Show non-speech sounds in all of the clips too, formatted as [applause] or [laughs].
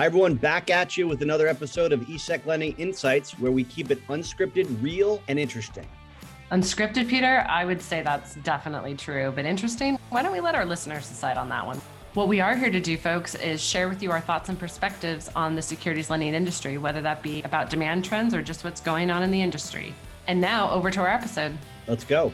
Hi, everyone, back at you with another episode of ESEC Lending Insights, where we keep it unscripted, real, and interesting. Unscripted, Peter? I would say that's definitely true, but interesting? Why don't we let our listeners decide on that one? What we are here to do, folks, is share with you our thoughts and perspectives on the securities lending industry, whether that be about demand trends or just what's going on in the industry. And now over to our episode. Let's go.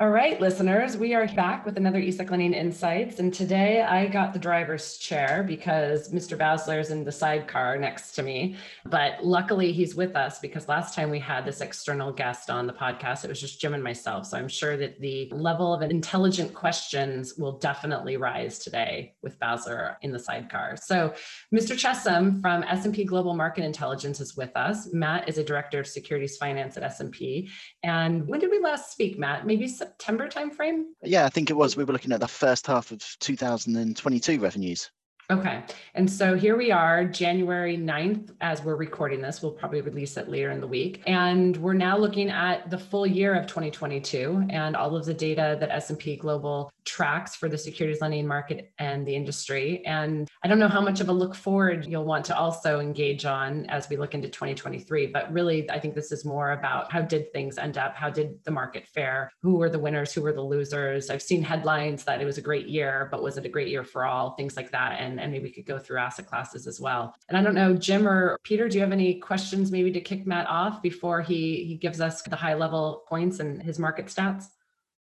All right, listeners, we are back with another ESEC Lending Insights. And today I got the driver's chair because Mr. Basler is in the sidecar next to me. But luckily, he's with us because last time we had this external guest on the podcast, it was just Jim and myself. So I'm sure that the level of intelligent questions will definitely rise today with Basler in the sidecar. So Mr. Chessum from S&P Global Market Intelligence is with us. Matt is a director of securities finance at S&P. And when did we last speak, Matt? Maybe timeframe? Yeah, I think it was. We were looking at the first half of 2022 revenues. Okay. And so here we are, January 9th, as we're recording this. We'll probably release it later in the week. And we're now looking at the full year of 2022 and all of the data that S&P Global tracks for the securities lending market and the industry. And I don't know how much of a look forward you'll want to also engage on as we look into 2023, but really I think this is more about how did things end up? How did the market fare? Who were the winners? Who were the losers? I've seen headlines that it was a great year, but was it a great year for all? Things like that. And and maybe we could go through asset classes as well. And I don't know, Jim or Peter, do you have any questions maybe to kick Matt off before he, he gives us the high level points and his market stats?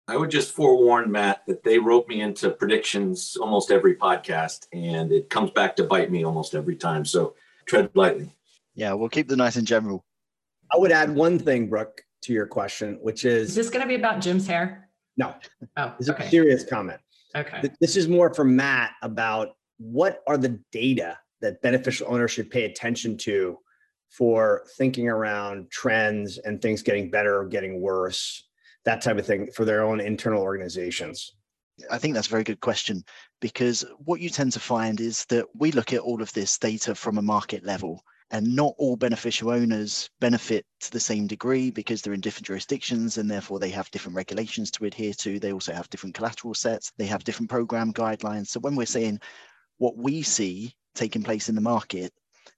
I would just forewarn Matt that they rope me into predictions almost every podcast, and it comes back to bite me almost every time. So tread lightly. Yeah, we'll keep the nice and general. I would add one thing, Brooke, to your question, which is Is this going to be about Jim's hair? No. Oh, it's okay. a serious comment. Okay. This is more for Matt about what are the data that beneficial owners should pay attention to for thinking around trends and things getting better or getting worse, that type of thing for their own internal organizations? I think that's a very good question because what you tend to find is that we look at all of this data from a market level and not all beneficial owners benefit to the same degree because they're in different jurisdictions and therefore they have different regulations to adhere to. They also have different collateral sets, they have different program guidelines. So when we're saying what we see taking place in the market,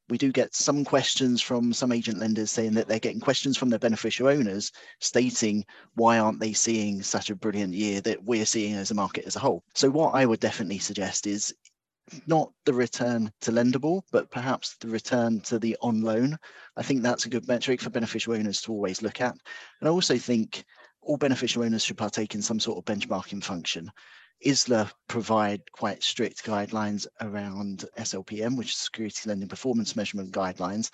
we do get some questions from some agent lenders saying that they're getting questions from their beneficial owners stating why aren't they seeing such a brilliant year that we're seeing as a market as a whole. So what I would definitely suggest is not the return to lendable, but perhaps the return to the on loan. I think that's a good metric for beneficial owners to always look at. And I also think all beneficial owners should partake in some sort of benchmarking function. ISLA provide quite strict guidelines around SLPM, which is Security Lending Performance Measurement Guidelines,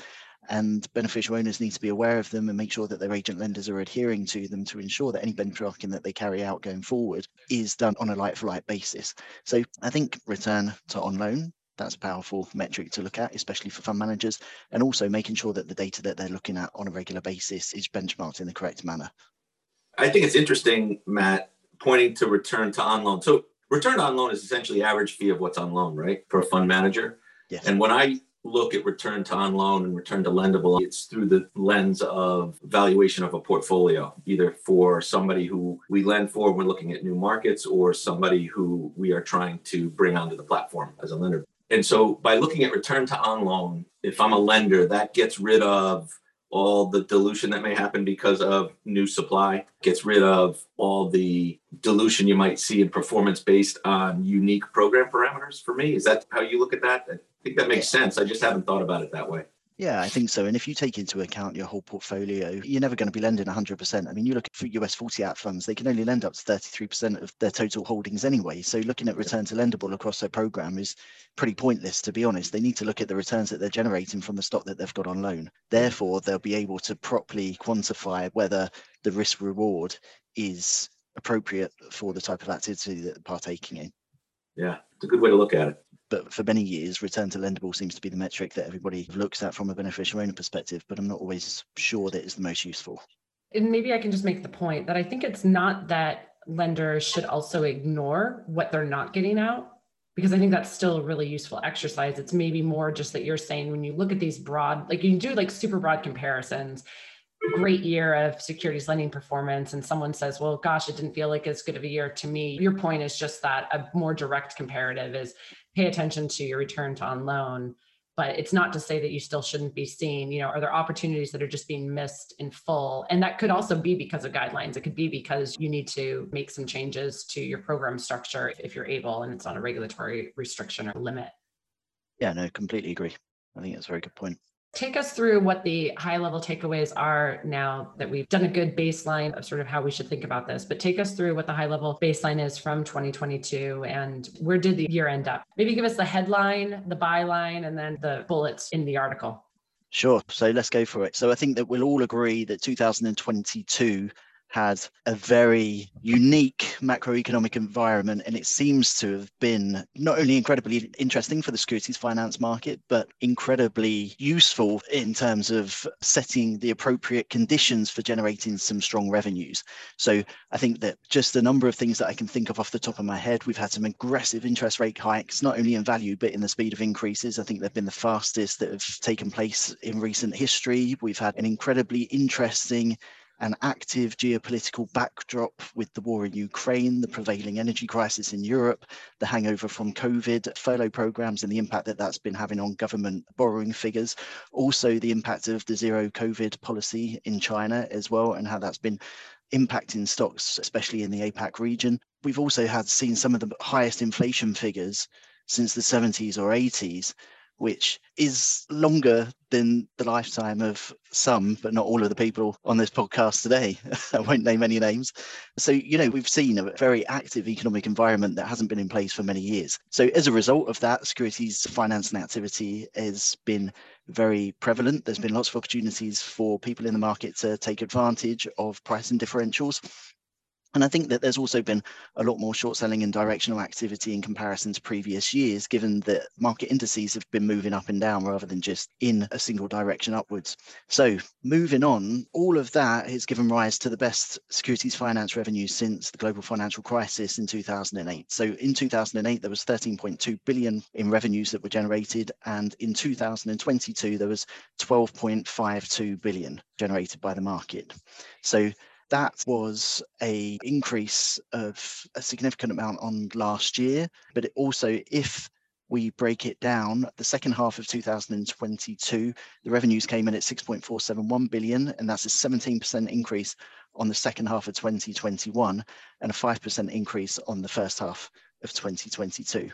and beneficial owners need to be aware of them and make sure that their agent lenders are adhering to them to ensure that any benchmarking that they carry out going forward is done on a like-for-like basis. So I think return to on loan that's a powerful metric to look at, especially for fund managers, and also making sure that the data that they're looking at on a regular basis is benchmarked in the correct manner. I think it's interesting, Matt, pointing to return to on loan. So return on loan is essentially average fee of what's on loan, right? For a fund manager. Yes. And when I look at return to on loan and return to lendable, it's through the lens of valuation of a portfolio, either for somebody who we lend for, we're looking at new markets, or somebody who we are trying to bring onto the platform as a lender. And so by looking at return to on loan, if I'm a lender, that gets rid of all the dilution that may happen because of new supply, gets rid of all the dilution you might see in performance based on unique program parameters for me. Is that how you look at that? I think that makes sense. I just haven't thought about it that way. Yeah, I think so. And if you take into account your whole portfolio, you're never going to be lending 100%. I mean, you look for US 40 Act funds, they can only lend up to 33% of their total holdings anyway. So looking at return to lendable across their program is pretty pointless, to be honest. They need to look at the returns that they're generating from the stock that they've got on loan. Therefore, they'll be able to properly quantify whether the risk reward is appropriate for the type of activity that they're partaking in. Yeah, it's a good way to look at it but for many years, return to lendable seems to be the metric that everybody looks at from a beneficial owner perspective, but I'm not always sure that it's the most useful. And maybe I can just make the point that I think it's not that lenders should also ignore what they're not getting out, because I think that's still a really useful exercise. It's maybe more just that you're saying when you look at these broad, like you do like super broad comparisons, great year of securities lending performance and someone says, well, gosh, it didn't feel like as good of a year to me. Your point is just that a more direct comparative is pay attention to your return to on loan. But it's not to say that you still shouldn't be seeing, you know, are there opportunities that are just being missed in full? And that could also be because of guidelines. It could be because you need to make some changes to your program structure if you're able and it's not a regulatory restriction or limit. Yeah, no, completely agree. I think that's a very good point. Take us through what the high level takeaways are now that we've done a good baseline of sort of how we should think about this. But take us through what the high level baseline is from 2022 and where did the year end up? Maybe give us the headline, the byline, and then the bullets in the article. Sure. So let's go for it. So I think that we'll all agree that 2022 had a very unique macroeconomic environment, and it seems to have been not only incredibly interesting for the securities finance market, but incredibly useful in terms of setting the appropriate conditions for generating some strong revenues. So I think that just a number of things that I can think of off the top of my head, we've had some aggressive interest rate hikes, not only in value, but in the speed of increases. I think they've been the fastest that have taken place in recent history. We've had an incredibly interesting an active geopolitical backdrop with the war in Ukraine, the prevailing energy crisis in Europe, the hangover from COVID, furlough programs, and the impact that that's been having on government borrowing figures. Also, the impact of the zero COVID policy in China as well, and how that's been impacting stocks, especially in the APAC region. We've also had seen some of the highest inflation figures since the 70s or 80s which is longer than the lifetime of some, but not all of the people on this podcast today. [laughs] I won't name any names. So, you know, we've seen a very active economic environment that hasn't been in place for many years. So, as a result of that, securities financing activity has been very prevalent. There's been lots of opportunities for people in the market to take advantage of pricing differentials. And I think that there's also been a lot more short selling and directional activity in comparison to previous years, given that market indices have been moving up and down rather than just in a single direction upwards. So, moving on, all of that has given rise to the best securities finance revenues since the global financial crisis in 2008. So, in 2008, there was 13.2 billion in revenues that were generated, and in 2022, there was 12.52 billion generated by the market. So, that was a increase of a significant amount on last year, but it also, if we break it down, the second half of 2022, the revenues came in at 6.471 billion, and that's a 17% increase on the second half of 2021 and a 5% increase on the first half of 2022.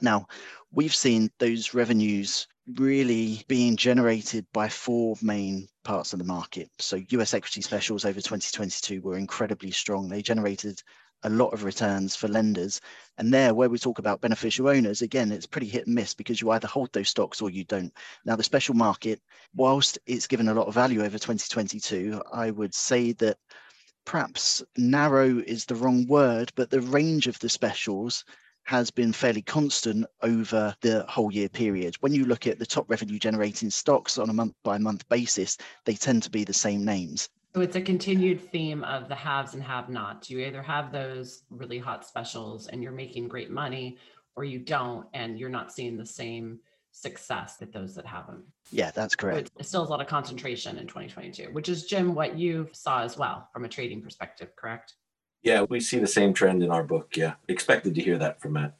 Now, we've seen those revenues really being generated by four main parts of the market. So US equity specials over 2022 were incredibly strong. They generated a lot of returns for lenders. And there, where we talk about beneficial owners, again, it's pretty hit and miss because you either hold those stocks or you don't. Now, the special market, whilst it's given a lot of value over 2022, I would say that perhaps narrow is the wrong word, but the range of the specials has been fairly constant over the whole year period. When you look at the top revenue generating stocks on a month by month basis, they tend to be the same names. So it's a continued theme of the haves and have nots. You either have those really hot specials and you're making great money, or you don't and you're not seeing the same success that those that have them. Yeah, that's correct. So it still has a lot of concentration in 2022, which is Jim, what you saw as well from a trading perspective, correct? Yeah, we see the same trend in our book. Yeah, expected to hear that from Matt.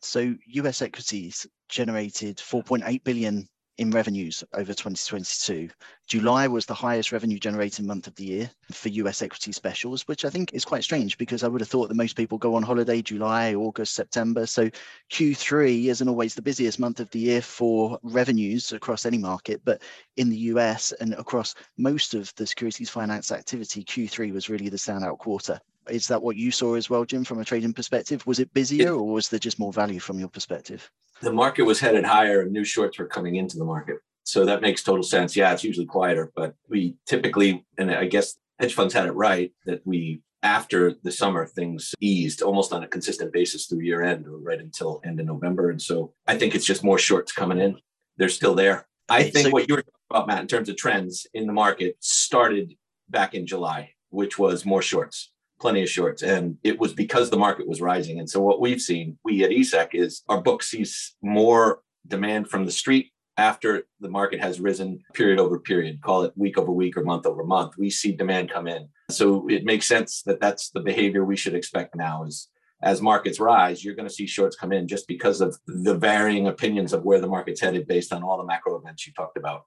So US equities generated 4.8 billion in revenues over 2022. July was the highest revenue generating month of the year for US equity specials, which I think is quite strange because I would have thought that most people go on holiday July, August, September. So Q3 isn't always the busiest month of the year for revenues across any market, but in the US and across most of the securities finance activity, Q3 was really the standout quarter. Is that what you saw as well, Jim, from a trading perspective? Was it busier or was there just more value from your perspective? The market was headed higher and new shorts were coming into the market. So that makes total sense. Yeah, it's usually quieter, but we typically, and I guess hedge funds had it right, that we after the summer things eased almost on a consistent basis through year end or right until end of November. And so I think it's just more shorts coming in. They're still there. I think so, what you were talking about, Matt, in terms of trends in the market started back in July, which was more shorts plenty of shorts. And it was because the market was rising. And so what we've seen, we at ESEC, is our book sees more demand from the street after the market has risen period over period, call it week over week or month over month, we see demand come in. So it makes sense that that's the behavior we should expect now is as markets rise, you're going to see shorts come in just because of the varying opinions of where the market's headed based on all the macro events you talked about.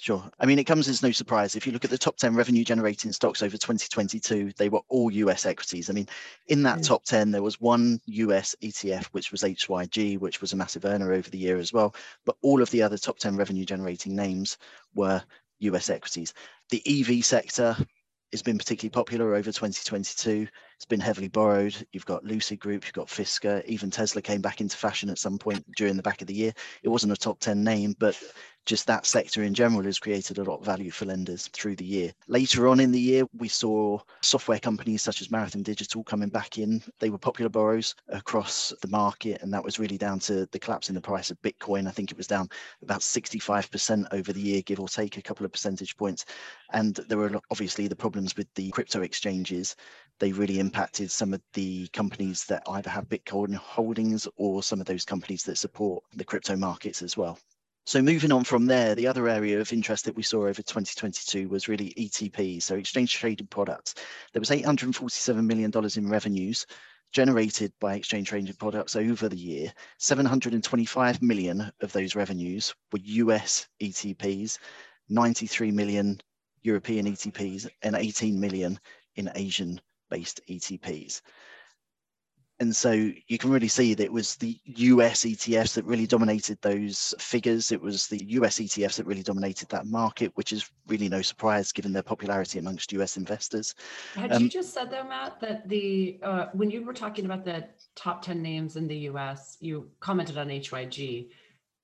Sure. I mean, it comes as no surprise. If you look at the top 10 revenue generating stocks over 2022, they were all US equities. I mean, in that mm. top 10, there was one US ETF, which was HYG, which was a massive earner over the year as well. But all of the other top 10 revenue generating names were US equities. The EV sector has been particularly popular over 2022. It's been heavily borrowed. You've got Lucid Group, you've got Fisker, even Tesla came back into fashion at some point during the back of the year. It wasn't a top 10 name, but just that sector in general has created a lot of value for lenders through the year. Later on in the year, we saw software companies such as Marathon Digital coming back in. They were popular borrows across the market, and that was really down to the collapse in the price of Bitcoin. I think it was down about 65% over the year, give or take a couple of percentage points. And there were obviously the problems with the crypto exchanges. They really impacted some of the companies that either have Bitcoin holdings or some of those companies that support the crypto markets as well. So moving on from there, the other area of interest that we saw over 2022 was really ETP, so exchange traded products. There was $847 million in revenues generated by exchange traded products over the year. 725 million of those revenues were US ETPs, 93 million European ETPs, and 18 million in Asian based ETPs and so you can really see that it was the US ETFs that really dominated those figures. It was the US ETFs that really dominated that market, which is really no surprise given their popularity amongst US investors. Had um, you just said though, Matt, that the uh, when you were talking about the top 10 names in the US, you commented on HYG.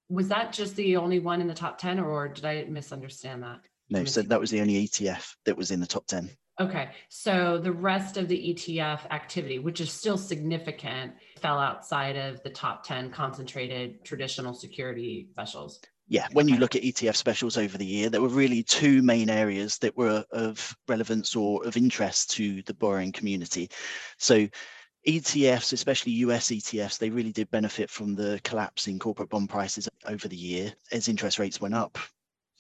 Was that just the only one in the top 10 or did I misunderstand that? No, so that was the only ETF that was in the top 10. Okay, so the rest of the ETF activity, which is still significant, fell outside of the top 10 concentrated traditional security specials. Yeah, when you look at ETF specials over the year, there were really two main areas that were of relevance or of interest to the borrowing community. So ETFs, especially US ETFs, they really did benefit from the collapse in corporate bond prices over the year as interest rates went up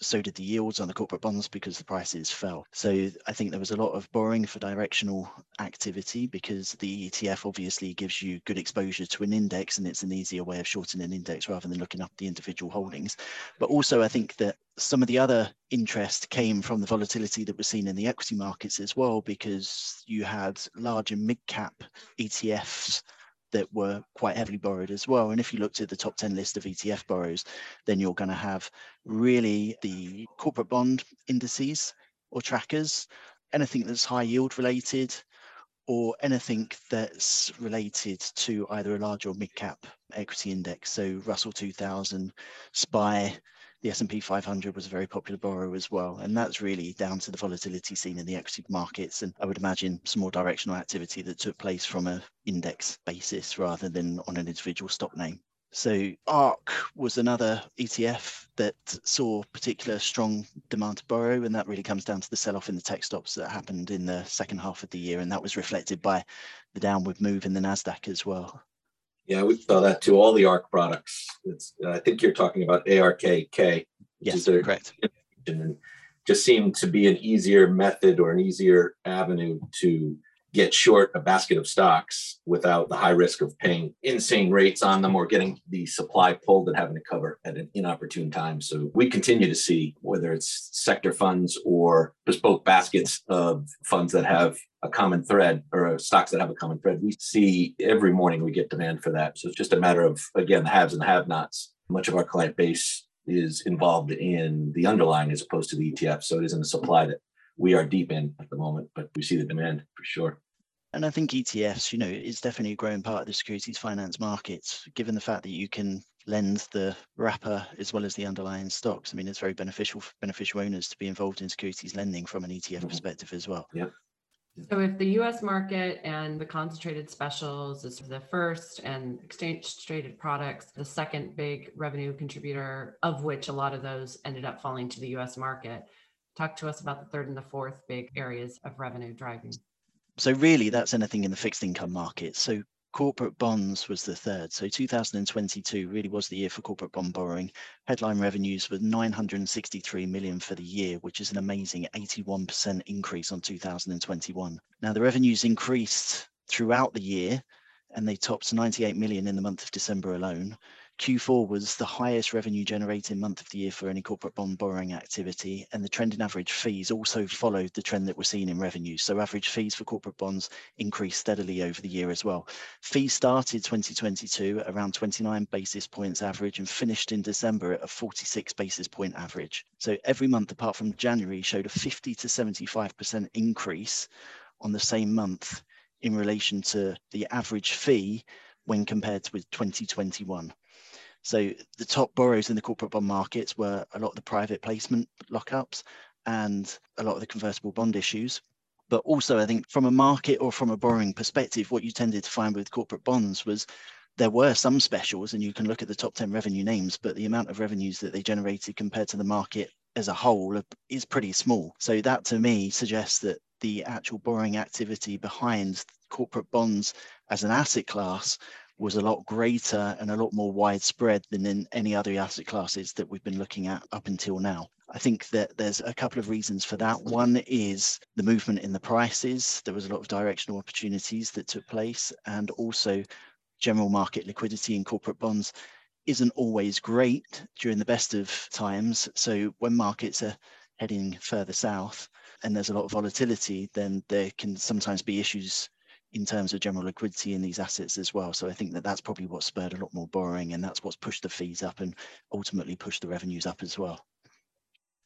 so did the yields on the corporate bonds because the prices fell. So I think there was a lot of borrowing for directional activity because the ETF obviously gives you good exposure to an index and it's an easier way of shorting an index rather than looking up the individual holdings. But also I think that some of the other interest came from the volatility that was seen in the equity markets as well because you had large and mid cap ETFs that were quite heavily borrowed as well. And if you looked at the top 10 list of ETF borrows, then you're going to have really the corporate bond indices or trackers, anything that's high yield related, or anything that's related to either a large or mid cap equity index. So Russell 2000, SPY, the S&P 500 was a very popular borrower as well. And that's really down to the volatility seen in the equity markets. And I would imagine some more directional activity that took place from an index basis rather than on an individual stock name. So ARK was another ETF that saw particular strong demand to borrow, and that really comes down to the sell-off in the tech stocks that happened in the second half of the year, and that was reflected by the downward move in the Nasdaq as well. Yeah, we saw that to all the ARK products. It's, I think you're talking about ARKK. Yes, correct. And just seemed to be an easier method or an easier avenue to get short a basket of stocks without the high risk of paying insane rates on them or getting the supply pulled and having to cover at an inopportune time. So we continue to see whether it's sector funds or bespoke baskets of funds that have a common thread or stocks that have a common thread. We see every morning we get demand for that. So it's just a matter of, again, the haves and the have nots. Much of our client base is involved in the underlying as opposed to the ETF. So it isn't a supply that we are deep in at the moment, but we see the demand for sure. And I think ETFs, you know, is definitely a growing part of the securities finance markets, given the fact that you can lend the wrapper as well as the underlying stocks. I mean, it's very beneficial for beneficial owners to be involved in securities lending from an ETF mm-hmm. perspective as well. Yeah. So if the US market and the concentrated specials is the first and exchange traded products, the second big revenue contributor, of which a lot of those ended up falling to the US market, talk to us about the third and the fourth big areas of revenue driving. So really that's anything in the fixed income market. So corporate bonds was the third. So 2022 really was the year for corporate bond borrowing. Headline revenues were 963 million for the year, which is an amazing 81% increase on 2021. Now the revenues increased throughout the year and they topped 98 million in the month of December alone. Q4 was the highest revenue generating month of the year for any corporate bond borrowing activity, and the trend in average fees also followed the trend that we're seeing in revenues. So average fees for corporate bonds increased steadily over the year as well. Fees started 2022 at around 29 basis points average and finished in December at a 46 basis point average. So every month apart from January showed a 50 to 75% increase on the same month in relation to the average fee when compared with 2021. So the top borrowers in the corporate bond markets were a lot of the private placement lockups and a lot of the convertible bond issues. But also, I think from a market or from a borrowing perspective, what you tended to find with corporate bonds was there were some specials, and you can look at the top 10 revenue names, but the amount of revenues that they generated compared to the market as a whole is pretty small. So that to me suggests that the actual borrowing activity behind corporate bonds as an asset class was a lot greater and a lot more widespread than in any other asset classes that we've been looking at up until now. I think that there's a couple of reasons for that. One is the movement in the prices. There was a lot of directional opportunities that took place, and also general market liquidity in corporate bonds isn't always great during the best of times. So when markets are heading further south and there's a lot of volatility, then there can sometimes be issues in terms of general liquidity in these assets as well. So I think that that's probably what spurred a lot more borrowing and that's what's pushed the fees up and ultimately pushed the revenues up as well.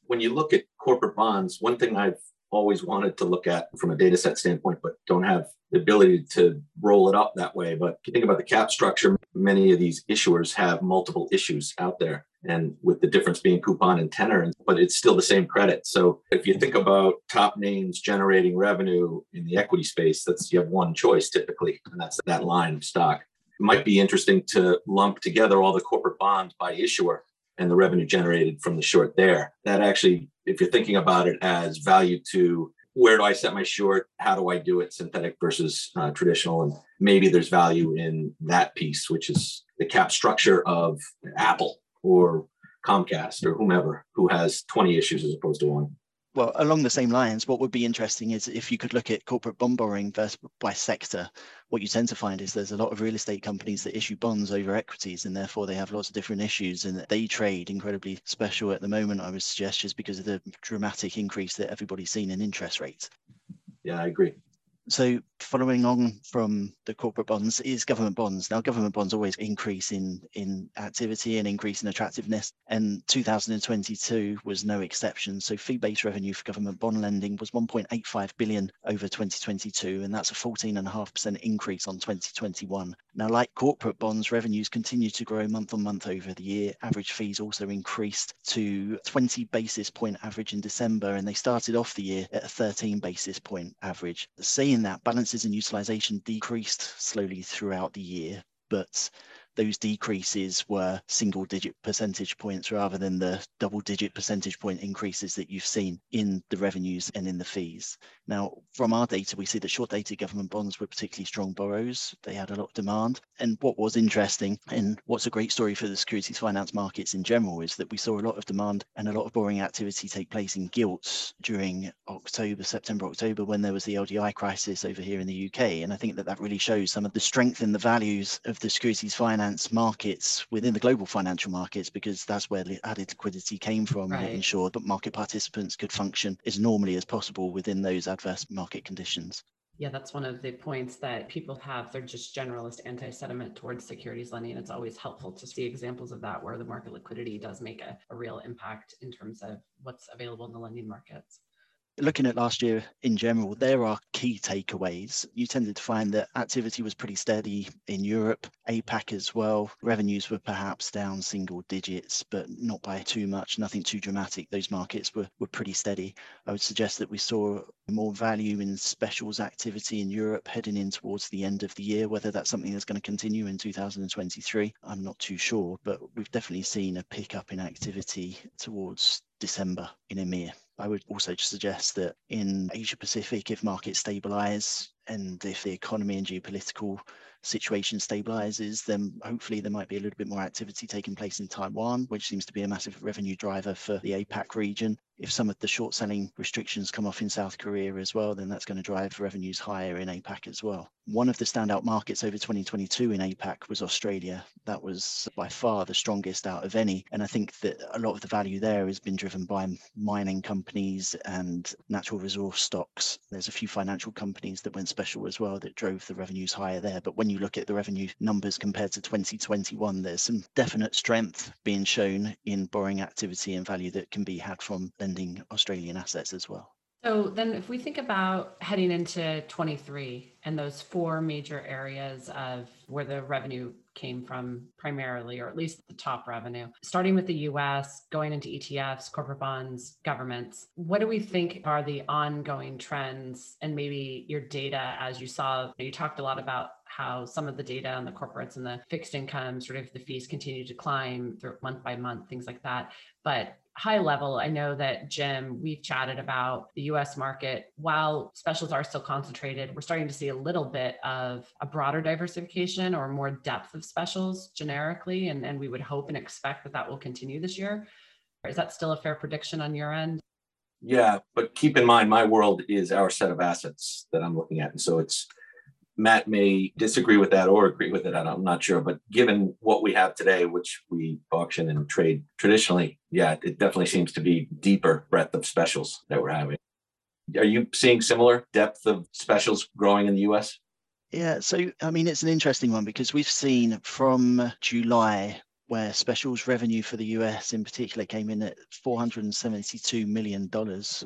When you look at corporate bonds, one thing I've always wanted to look at from a data set standpoint, but don't have the ability to roll it up that way. But if you think about the cap structure, many of these issuers have multiple issues out there and with the difference being coupon and tenor, but it's still the same credit. So if you think about top names generating revenue in the equity space, that's you have one choice typically, and that's that line of stock. It might be interesting to lump together all the corporate bonds by issuer and the revenue generated from the short there. That actually, if you're thinking about it as value to where do I set my short? How do I do it synthetic versus uh, traditional? And maybe there's value in that piece, which is the cap structure of Apple or Comcast or whomever who has 20 issues as opposed to one. Well, along the same lines, what would be interesting is if you could look at corporate bond borrowing versus by sector, what you tend to find is there's a lot of real estate companies that issue bonds over equities and therefore they have lots of different issues and they trade incredibly special at the moment, I would suggest, just because of the dramatic increase that everybody's seen in interest rates. Yeah, I agree. So following on from the corporate bonds is government bonds. Now government bonds always increase in in activity and increase in attractiveness and 2022 was no exception. So fee-based revenue for government bond lending was 1.85 billion over 2022 and that's a 14.5% increase on 2021. Now like corporate bonds revenues continue to grow month on month over the year. Average fees also increased to 20 basis point average in December and they started off the year at a 13 basis point average. The same that, balances and utilization decreased slowly throughout the year, but those decreases were single digit percentage points rather than the double digit percentage point increases that you've seen in the revenues and in the fees. Now, from our data, we see that short dated government bonds were particularly strong borrows. They had a lot of demand. And what was interesting and what's a great story for the securities finance markets in general is that we saw a lot of demand and a lot of borrowing activity take place in gilts during October, September, October, when there was the LDI crisis over here in the UK. And I think that that really shows some of the strength in the values of the securities finance finance markets within the global financial markets because that's where the added liquidity came from right. and it ensured that market participants could function as normally as possible within those adverse market conditions. Yeah, that's one of the points that people have. They're just generalist anti sentiment towards securities lending. It's always helpful to see examples of that where the market liquidity does make a, a real impact in terms of what's available in the lending markets looking at last year in general, there are key takeaways. You tended to find that activity was pretty steady in Europe, APAC as well. Revenues were perhaps down single digits, but not by too much, nothing too dramatic. Those markets were, were pretty steady. I would suggest that we saw more value in specials activity in Europe heading in towards the end of the year. Whether that's something that's going to continue in 2023, I'm not too sure, but we've definitely seen a pickup in activity towards December in EMEA. I would also suggest that in Asia Pacific, if markets stabilize and if the economy and geopolitical situation stabilizes, then hopefully there might be a little bit more activity taking place in Taiwan, which seems to be a massive revenue driver for the APAC region if some of the short selling restrictions come off in South Korea as well, then that's going to drive revenues higher in APAC as well. One of the standout markets over 2022 in APAC was Australia. That was by far the strongest out of any. And I think that a lot of the value there has been driven by mining companies and natural resource stocks. There's a few financial companies that went special as well that drove the revenues higher there. But when you look at the revenue numbers compared to 2021, there's some definite strength being shown in borrowing activity and value that can be had from lending Australian assets as well. So then if we think about heading into 23 and those four major areas of where the revenue came from primarily, or at least the top revenue, starting with the US, going into ETFs, corporate bonds, governments, what do we think are the ongoing trends and maybe your data as you saw? You talked a lot about how some of the data on the corporates and the fixed income, sort of the fees continue to climb month by month, things like that. But high level, I know that Jim, we've chatted about the US market. While specials are still concentrated, we're starting to see a little bit of a broader diversification or more depth of specials generically. And, and we would hope and expect that that will continue this year. Is that still a fair prediction on your end? Yeah, but keep in mind, my world is our set of assets that I'm looking at. And so it's Matt may disagree with that or agree with it. I'm not sure. But given what we have today, which we auction and trade traditionally, yeah, it definitely seems to be deeper breadth of specials that we're having. Are you seeing similar depth of specials growing in the US? Yeah, so I mean, it's an interesting one because we've seen from July where specials revenue for the US in particular came in at $472 million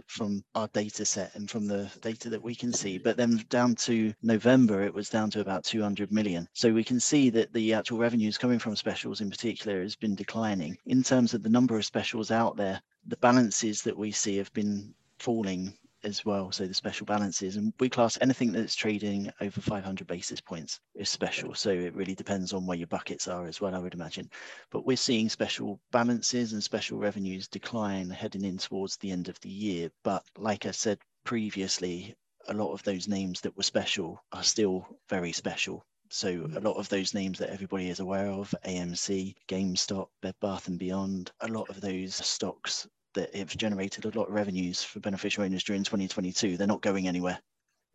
from our data set and from the data that we can see. But then down to November, it was down to about 200 million. So we can see that the actual revenues coming from specials in particular has been declining. In terms of the number of specials out there, the balances that we see have been falling as well. So the special balances, and we class anything that's trading over 500 basis points is special. So it really depends on where your buckets are as well, I would imagine. But we're seeing special balances and special revenues decline heading in towards the end of the year. But like I said previously, a lot of those names that were special are still very special. So a mm. lot of those names that everybody is aware of, AMC, GameStop, Bed Bath and Beyond, a lot of those stocks that have generated a lot of revenues for beneficial owners during 2022. They're not going anywhere.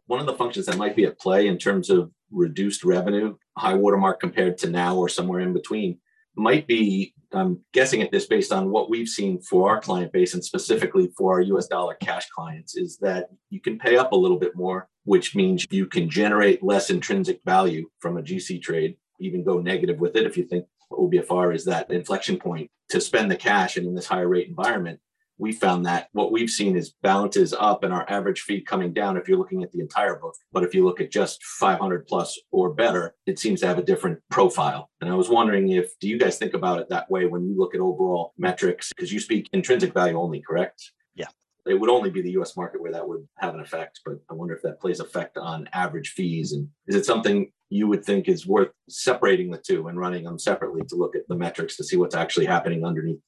One of the functions that might be at play in terms of reduced revenue, high watermark compared to now or somewhere in between, might be, I'm guessing at this based on what we've seen for our client base and specifically for our US dollar cash clients, is that you can pay up a little bit more, which means you can generate less intrinsic value from a GC trade, even go negative with it if you think OBFR is that inflection point to spend the cash. And in this higher rate environment, we found that what we've seen is balances up and our average fee coming down if you're looking at the entire book. But if you look at just 500 plus or better, it seems to have a different profile. And I was wondering if, do you guys think about it that way when you look at overall metrics? Because you speak intrinsic value only, correct? Yeah. It would only be the US market where that would have an effect, but I wonder if that plays effect on average fees. And is it something you would think is worth separating the two and running them separately to look at the metrics to see what's actually happening underneath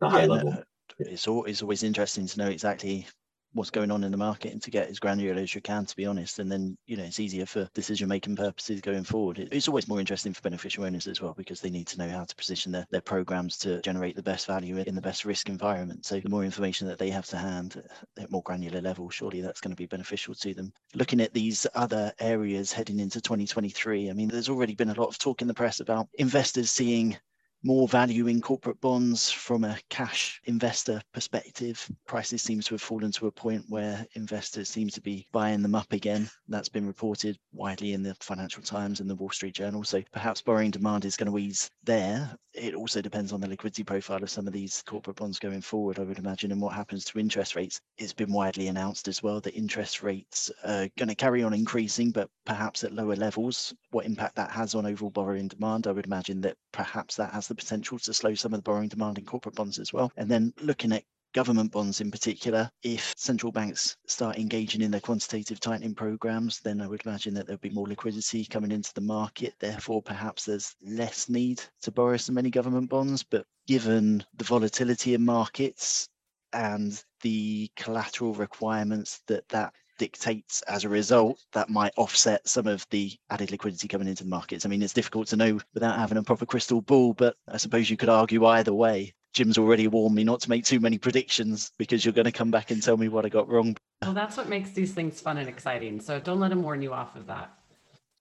the high yeah, level? It's, always, always interesting to know exactly what's going on in the market and to get as granular as you can to be honest. And then you know it's easier for decision making purposes going forward. It's always more interesting for beneficial owners as well because they need to know how to position their, their programs to generate the best value in the best risk environment. So the more information that they have to hand at more granular level surely that's going to be beneficial to them. Looking at these other areas heading into 2023 i mean there's already been a lot of talk in the press about investors seeing more value in corporate bonds from a cash investor perspective. Prices seem to have fallen to a point where investors seem to be buying them up again. That's been reported widely in the Financial Times and the Wall Street Journal. So perhaps borrowing demand is going to ease there. It also depends on the liquidity profile of some of these corporate bonds going forward, I would imagine, and what happens to interest rates. It's been widely announced as well that interest rates are going to carry on increasing, but perhaps at lower levels. What impact that has on overall borrowing demand, I would imagine that perhaps that has the potential to slow some of the borrowing demand in corporate bonds as well. And then looking at government bonds in particular, if central banks start engaging in their quantitative tightening programs, then I would imagine that there'll be more liquidity coming into the market. Therefore, perhaps there's less need to borrow so many government bonds. But given the volatility in markets and the collateral requirements that that dictates as a result that might offset some of the added liquidity coming into the markets. I mean, it's difficult to know without having a proper crystal ball, but I suppose you could argue either way. Jim's already warned me not to make too many predictions because you're going to come back and tell me what I got wrong. Well, that's what makes these things fun and exciting. So don't let him warn you off of that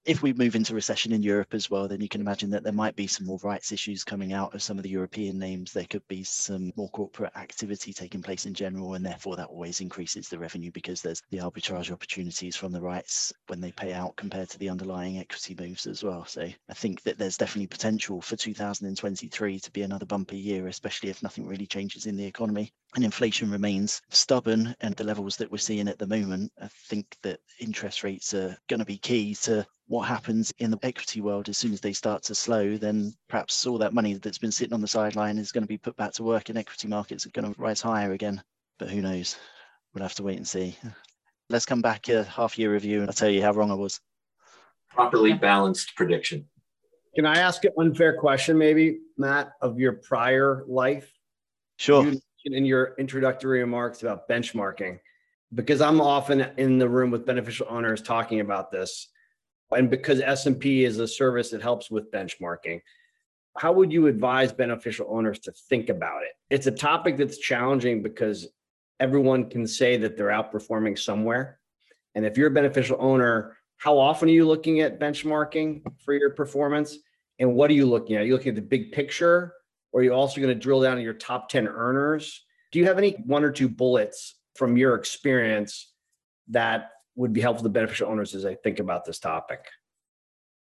if we move into recession in Europe as well, then you can imagine that there might be some more rights issues coming out of some of the European names. There could be some more corporate activity taking place in general, and therefore that always increases the revenue because there's the arbitrage opportunities from the rights when they pay out compared to the underlying equity moves as well. So I think that there's definitely potential for 2023 to be another bumpy year, especially if nothing really changes in the economy and inflation remains stubborn and the levels that we're seeing at the moment, I think that interest rates are going to be key to what happens in the equity world as soon as they start to slow, then perhaps all that money that's been sitting on the sideline is going to be put back to work and equity markets are going to rise higher again. But who knows? We'll have to wait and see. [laughs] Let's come back a half year review and I'll tell you how wrong I was. Properly balanced prediction. Can I ask an unfair question, maybe, Matt, of your prior life? Sure. You in your introductory remarks about benchmarking, because I'm often in the room with beneficial owners talking about this and because S&P is a service that helps with benchmarking, how would you advise beneficial owners to think about it? It's a topic that's challenging because everyone can say that they're outperforming somewhere. And if you're a beneficial owner, how often are you looking at benchmarking for your performance? And what are you looking at? Are you looking at the big picture? Or are you also going to drill down to your top 10 earners? Do you have any one or two bullets from your experience that would be helpful to beneficial owners as I think about this topic?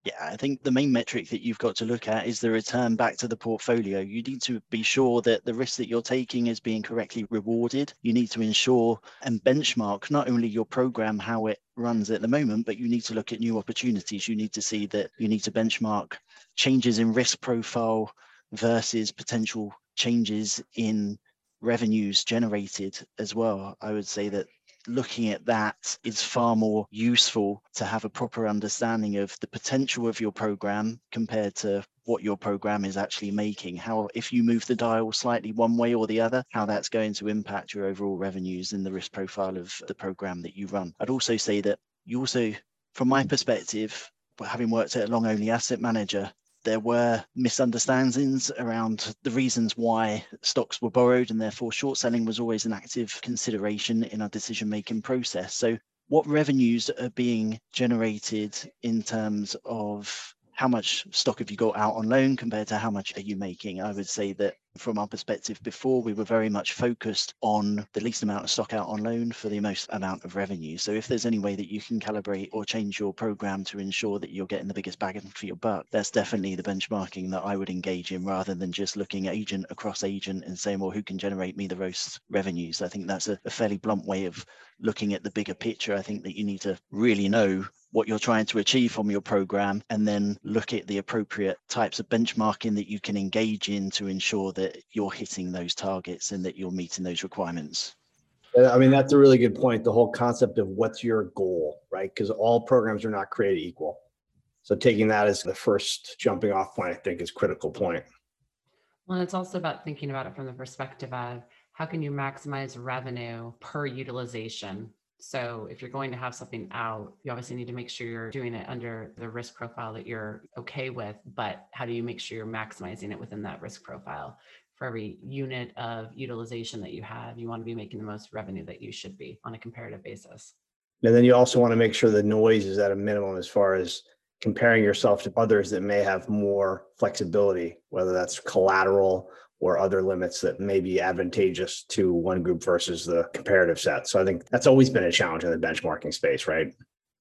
Yeah, I think the main metric that you've got to look at is the return back to the portfolio. You need to be sure that the risk that you're taking is being correctly rewarded. You need to ensure and benchmark not only your program, how it runs at the moment, but you need to look at new opportunities. You need to see that you need to benchmark changes in risk profile versus potential changes in revenues generated as well. I would say that looking at that is far more useful to have a proper understanding of the potential of your program compared to what your program is actually making. How if you move the dial slightly one way or the other how that's going to impact your overall revenues and the risk profile of the program that you run. I'd also say that you also from my perspective having worked at a long only asset manager there were misunderstandings around the reasons why stocks were borrowed, and therefore short selling was always an active consideration in our decision making process. So, what revenues are being generated in terms of how much stock have you got out on loan compared to how much are you making? I would say that from our perspective before, we were very much focused on the least amount of stock out on loan for the most amount of revenue. So if there's any way that you can calibrate or change your program to ensure that you're getting the biggest bang for your buck, that's definitely the benchmarking that I would engage in rather than just looking agent across agent and saying, well, who can generate me the most revenues? I think that's a, a fairly blunt way of looking at the bigger picture. I think that you need to really know what you're trying to achieve from your program and then look at the appropriate types of benchmarking that you can engage in to ensure that you're hitting those targets and that you're meeting those requirements. I mean that's a really good point the whole concept of what's your goal right? Because all programs are not created equal. So taking that as the first jumping off point i think is critical point. Well it's also about thinking about it from the perspective of how can you maximize revenue per utilization so if you're going to have something out, you obviously need to make sure you're doing it under the risk profile that you're okay with, but how do you make sure you're maximizing it within that risk profile? For every unit of utilization that you have, you want to be making the most revenue that you should be on a comparative basis. And then you also want to make sure the noise is at a minimum as far as comparing yourself to others that may have more flexibility, whether that's collateral or other limits that may be advantageous to one group versus the comparative set. So I think that's always been a challenge in the benchmarking space, right?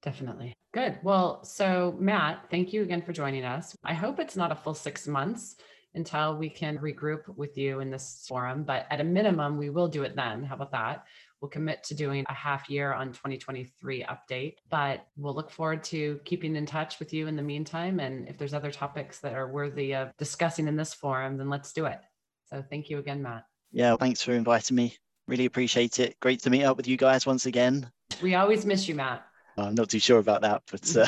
Definitely. Good. Well, so Matt, thank you again for joining us. I hope it's not a full six months until we can regroup with you in this forum, but at a minimum, we will do it then. How about that? We'll commit to doing a half year on 2023 update, but we'll look forward to keeping in touch with you in the meantime. And if there's other topics that are worthy of discussing in this forum, then let's do it. So thank you again, Matt. Yeah, thanks for inviting me. Really appreciate it. Great to meet up with you guys once again. We always miss you, Matt. I'm not too sure about that, but uh,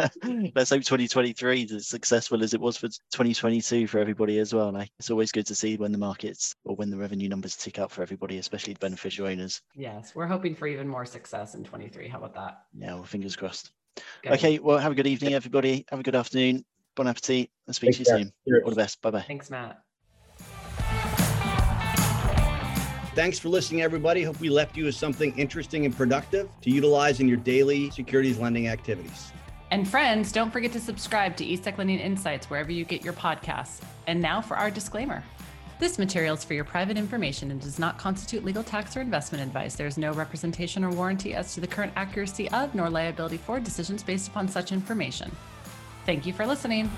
[laughs] [laughs] let's hope 2023 is as successful as it was for 2022 for everybody as well. And it's always good to see when the markets or when the revenue numbers tick up for everybody, especially the beneficial owners. Yes, we're hoping for even more success in 23. How about that? Yeah, well, fingers crossed. Good. Okay, well, have a good evening, everybody. Have a good afternoon. Bon appetit. I'll speak Take to you care. soon. Cheers. All the best. Bye bye. Thanks, Matt. Thanks for listening, everybody. Hope we left you with something interesting and productive to utilize in your daily securities lending activities. And friends, don't forget to subscribe to ESEC Lending Insights wherever you get your podcasts. And now for our disclaimer. This material is for your private information and does not constitute legal tax or investment advice. There is no representation or warranty as to the current accuracy of nor liability for decisions based upon such information. Thank you for listening.